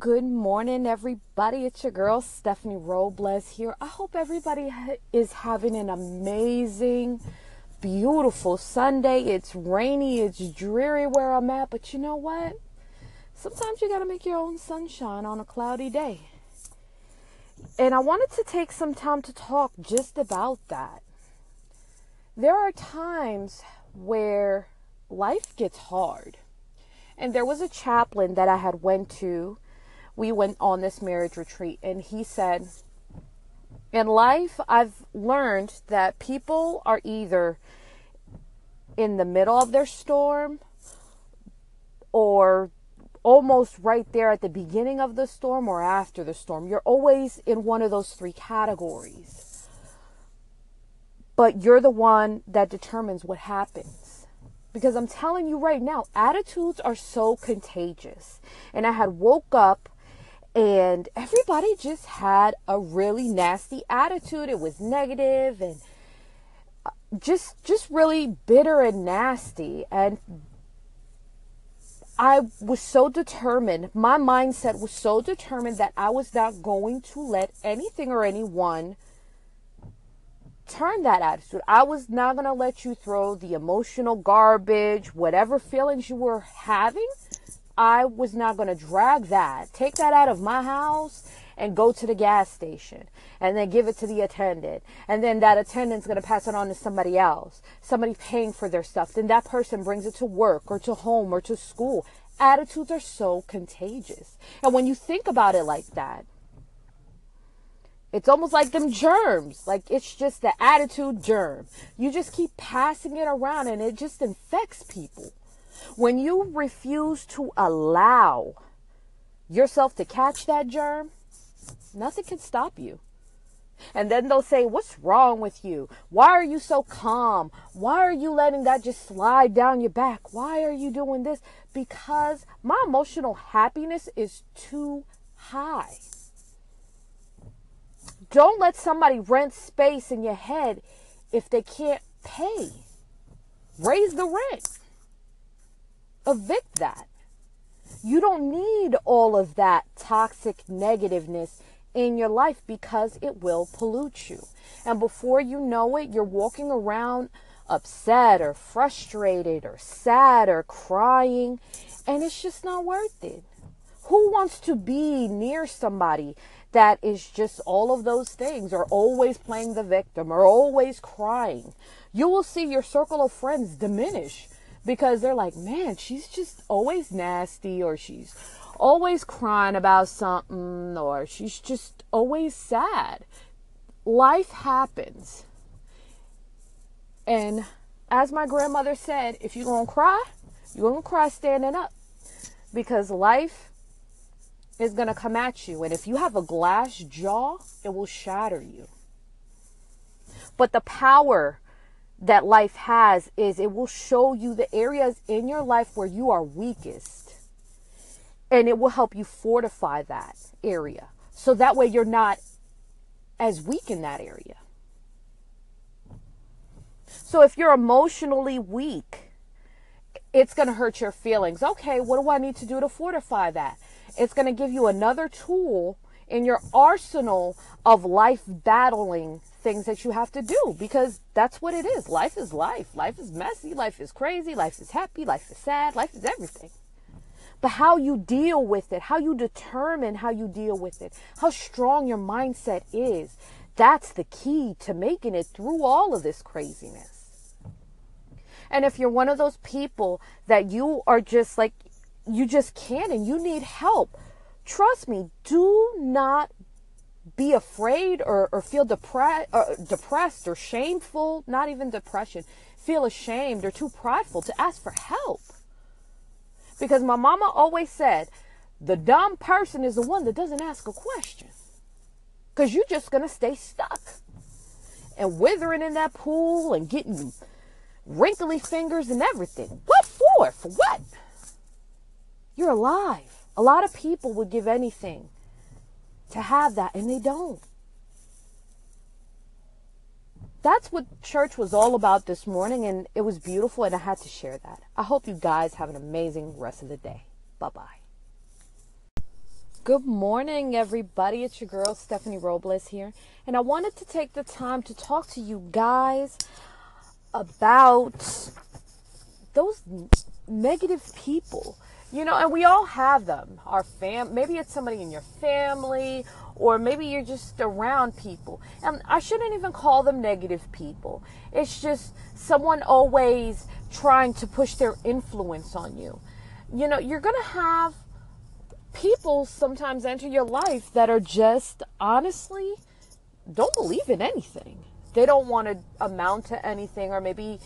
Good morning, everybody. It's your girl, Stephanie Robles here. I hope everybody ha- is having an amazing, beautiful Sunday. It's rainy, it's dreary where I'm at, but you know what? Sometimes you got to make your own sunshine on a cloudy day. And I wanted to take some time to talk just about that. There are times where life gets hard. And there was a chaplain that I had went to we went on this marriage retreat and he said, In life, I've learned that people are either in the middle of their storm or almost right there at the beginning of the storm or after the storm. You're always in one of those three categories. But you're the one that determines what happens. Because I'm telling you right now, attitudes are so contagious. And I had woke up and everybody just had a really nasty attitude. It was negative and uh, just just really bitter and nasty. And I was so determined my mindset was so determined that I was not going to let anything or anyone turn that attitude. I was not going to let you throw the emotional garbage, whatever feelings you were having, I was not going to drag that, take that out of my house and go to the gas station and then give it to the attendant. And then that attendant's going to pass it on to somebody else, somebody paying for their stuff. Then that person brings it to work or to home or to school. Attitudes are so contagious. And when you think about it like that, it's almost like them germs. Like it's just the attitude germ. You just keep passing it around and it just infects people. When you refuse to allow yourself to catch that germ, nothing can stop you. And then they'll say, What's wrong with you? Why are you so calm? Why are you letting that just slide down your back? Why are you doing this? Because my emotional happiness is too high. Don't let somebody rent space in your head if they can't pay. Raise the rent evict that. You don't need all of that toxic negativeness in your life because it will pollute you. And before you know it, you're walking around upset or frustrated or sad or crying, and it's just not worth it. Who wants to be near somebody that is just all of those things or always playing the victim or always crying? You will see your circle of friends diminish because they're like, man, she's just always nasty or she's always crying about something or she's just always sad. Life happens. And as my grandmother said, if you're going to cry, you're going to cry standing up because life is going to come at you. And if you have a glass jaw, it will shatter you. But the power that life has is it will show you the areas in your life where you are weakest. And it will help you fortify that area. So that way you're not as weak in that area. So if you're emotionally weak, it's going to hurt your feelings. Okay, what do I need to do to fortify that? It's going to give you another tool in your arsenal of life battling things that you have to do because that's what it is. Life is life. Life is messy. Life is crazy. Life is happy. Life is sad. Life is everything. But how you deal with it, how you determine how you deal with it, how strong your mindset is, that's the key to making it through all of this craziness. And if you're one of those people that you are just like, you just can't and you need help, trust me, do not be afraid or, or feel depre- or depressed or shameful, not even depression, feel ashamed or too prideful to ask for help. Because my mama always said, the dumb person is the one that doesn't ask a question. Because you're just going to stay stuck and withering in that pool and getting wrinkly fingers and everything. What for? For what? You're alive. A lot of people would give anything to have that, and they don't. That's what church was all about this morning, and it was beautiful, and I had to share that. I hope you guys have an amazing rest of the day. Bye bye. Good morning, everybody. It's your girl, Stephanie Robles here. And I wanted to take the time to talk to you guys about those negative people. You know, and we all have them. Our fam, maybe it's somebody in your family, or maybe you're just around people. And I shouldn't even call them negative people. It's just someone always trying to push their influence on you. You know, you're to have people sometimes enter your life that are just honestly don't believe in anything. They don't want to amount to anything, or maybe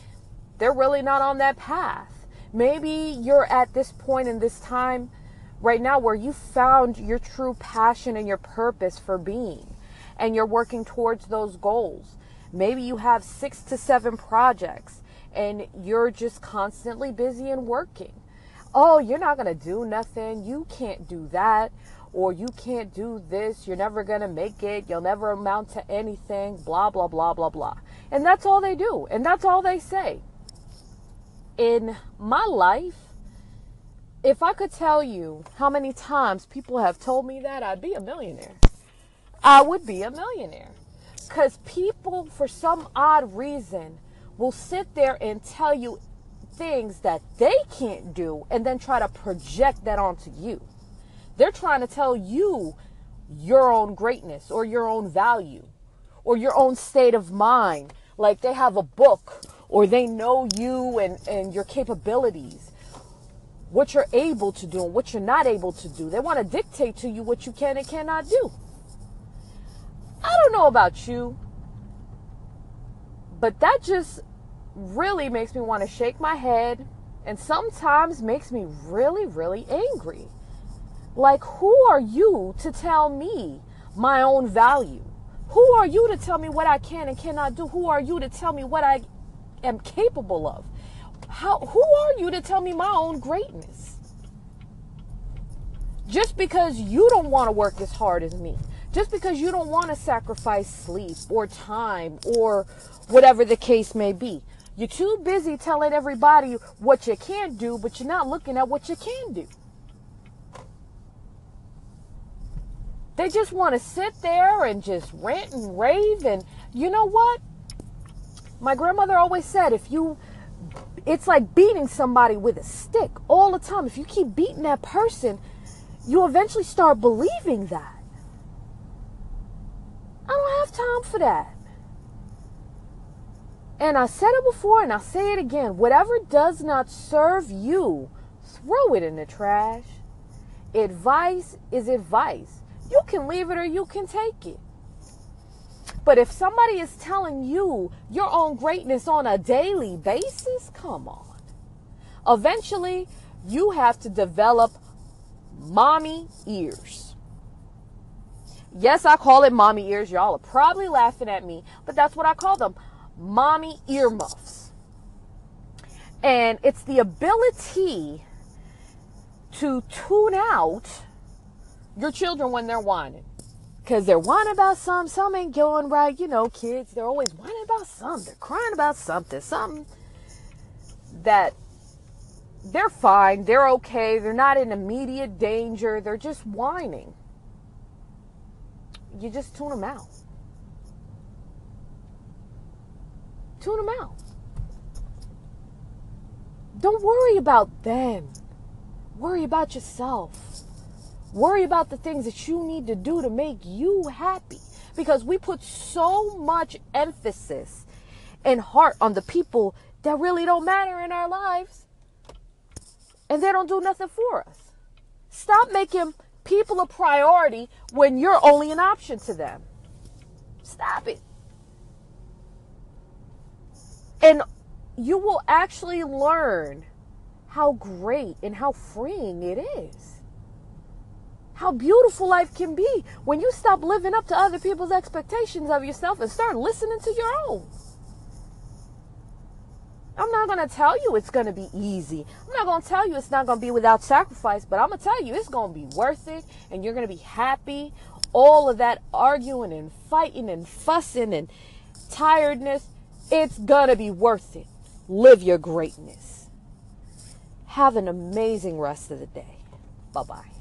they're really not on that path. Maybe you're at this point in this time right now where you found your true passion and your purpose for being, and you're working towards those goals. Maybe you have six to seven projects and you're just constantly busy and working oh, you're not going to do nothing. You can't do that. Or you can't do this. You're never going to make it. You'll never amount to anything. Blah, blah, blah, blah, blah. And that's all they do. And that's all they say. In my life, if I could tell you how many times people have told me that, I'd be a millionaire. I would be a millionaire. Because people, for some odd reason, will sit there and tell you things that they can't do and then try to project that onto you. They're trying to tell you your own greatness or your own value or your own state of mind. Like they have a book or they know you and, and your capabilities, what you're able to do and what you're not able to do. They want to dictate to you what you can and cannot do. I don't know about you, but that just really makes me want to shake my head and sometimes makes me really, really angry. Like, who are you to tell me my own value? Who are you to tell me what I can and cannot do? Who are you to tell me what I am capable of? How, who are you to tell me my own greatness? Just because you don't want to work as hard as me, just because you don't want to sacrifice sleep or time or whatever the case may be, you're too busy telling everybody what you can't do, but you're not looking at what you can do. They just want to sit there and just rant and rave. And you know what? My grandmother always said if you, it's like beating somebody with a stick all the time. If you keep beating that person, you eventually start believing that. I don't have time for that. And I said it before and I'll say it again. Whatever does not serve you, throw it in the trash. Advice is advice. You can leave it or you can take it. But if somebody is telling you your own greatness on a daily basis, come on. Eventually, you have to develop mommy ears. Yes, I call it mommy ears. Y'all are probably laughing at me, but that's what I call them mommy earmuffs. And it's the ability to tune out your children when they're whining. Because they're whining about something, some ain't going right. You know, kids, they're always whining about something. They're crying about something, something that they're fine, they're okay, they're not in immediate danger, they're just whining. You just tune them out. Tune them out. Don't worry about them. Worry about yourself. Worry about the things that you need to do to make you happy. Because we put so much emphasis and heart on the people that really don't matter in our lives. And they don't do nothing for us. Stop making people a priority when you're only an option to them. Stop it. And you will actually learn how great and how freeing it is. How beautiful life can be when you stop living up to other people's expectations of yourself and start listening to your own. I'm not going to tell you it's going to be easy. I'm not going to tell you it's not going to be without sacrifice, but I'm going to tell you it's going to be worth it and you're going to be happy. All of that arguing and fighting and fussing and tiredness, it's gonna be worth it. Live your greatness. Have an amazing rest of the day. Bye bye.